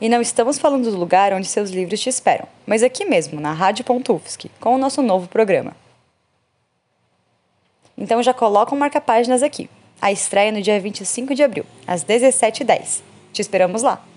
E não estamos falando do lugar onde seus livros te esperam, mas aqui mesmo, na Rádio Pontufsky, com o nosso novo programa. Então já coloca um marca-páginas aqui. A estreia é no dia 25 de abril, às 17h10. Te esperamos lá!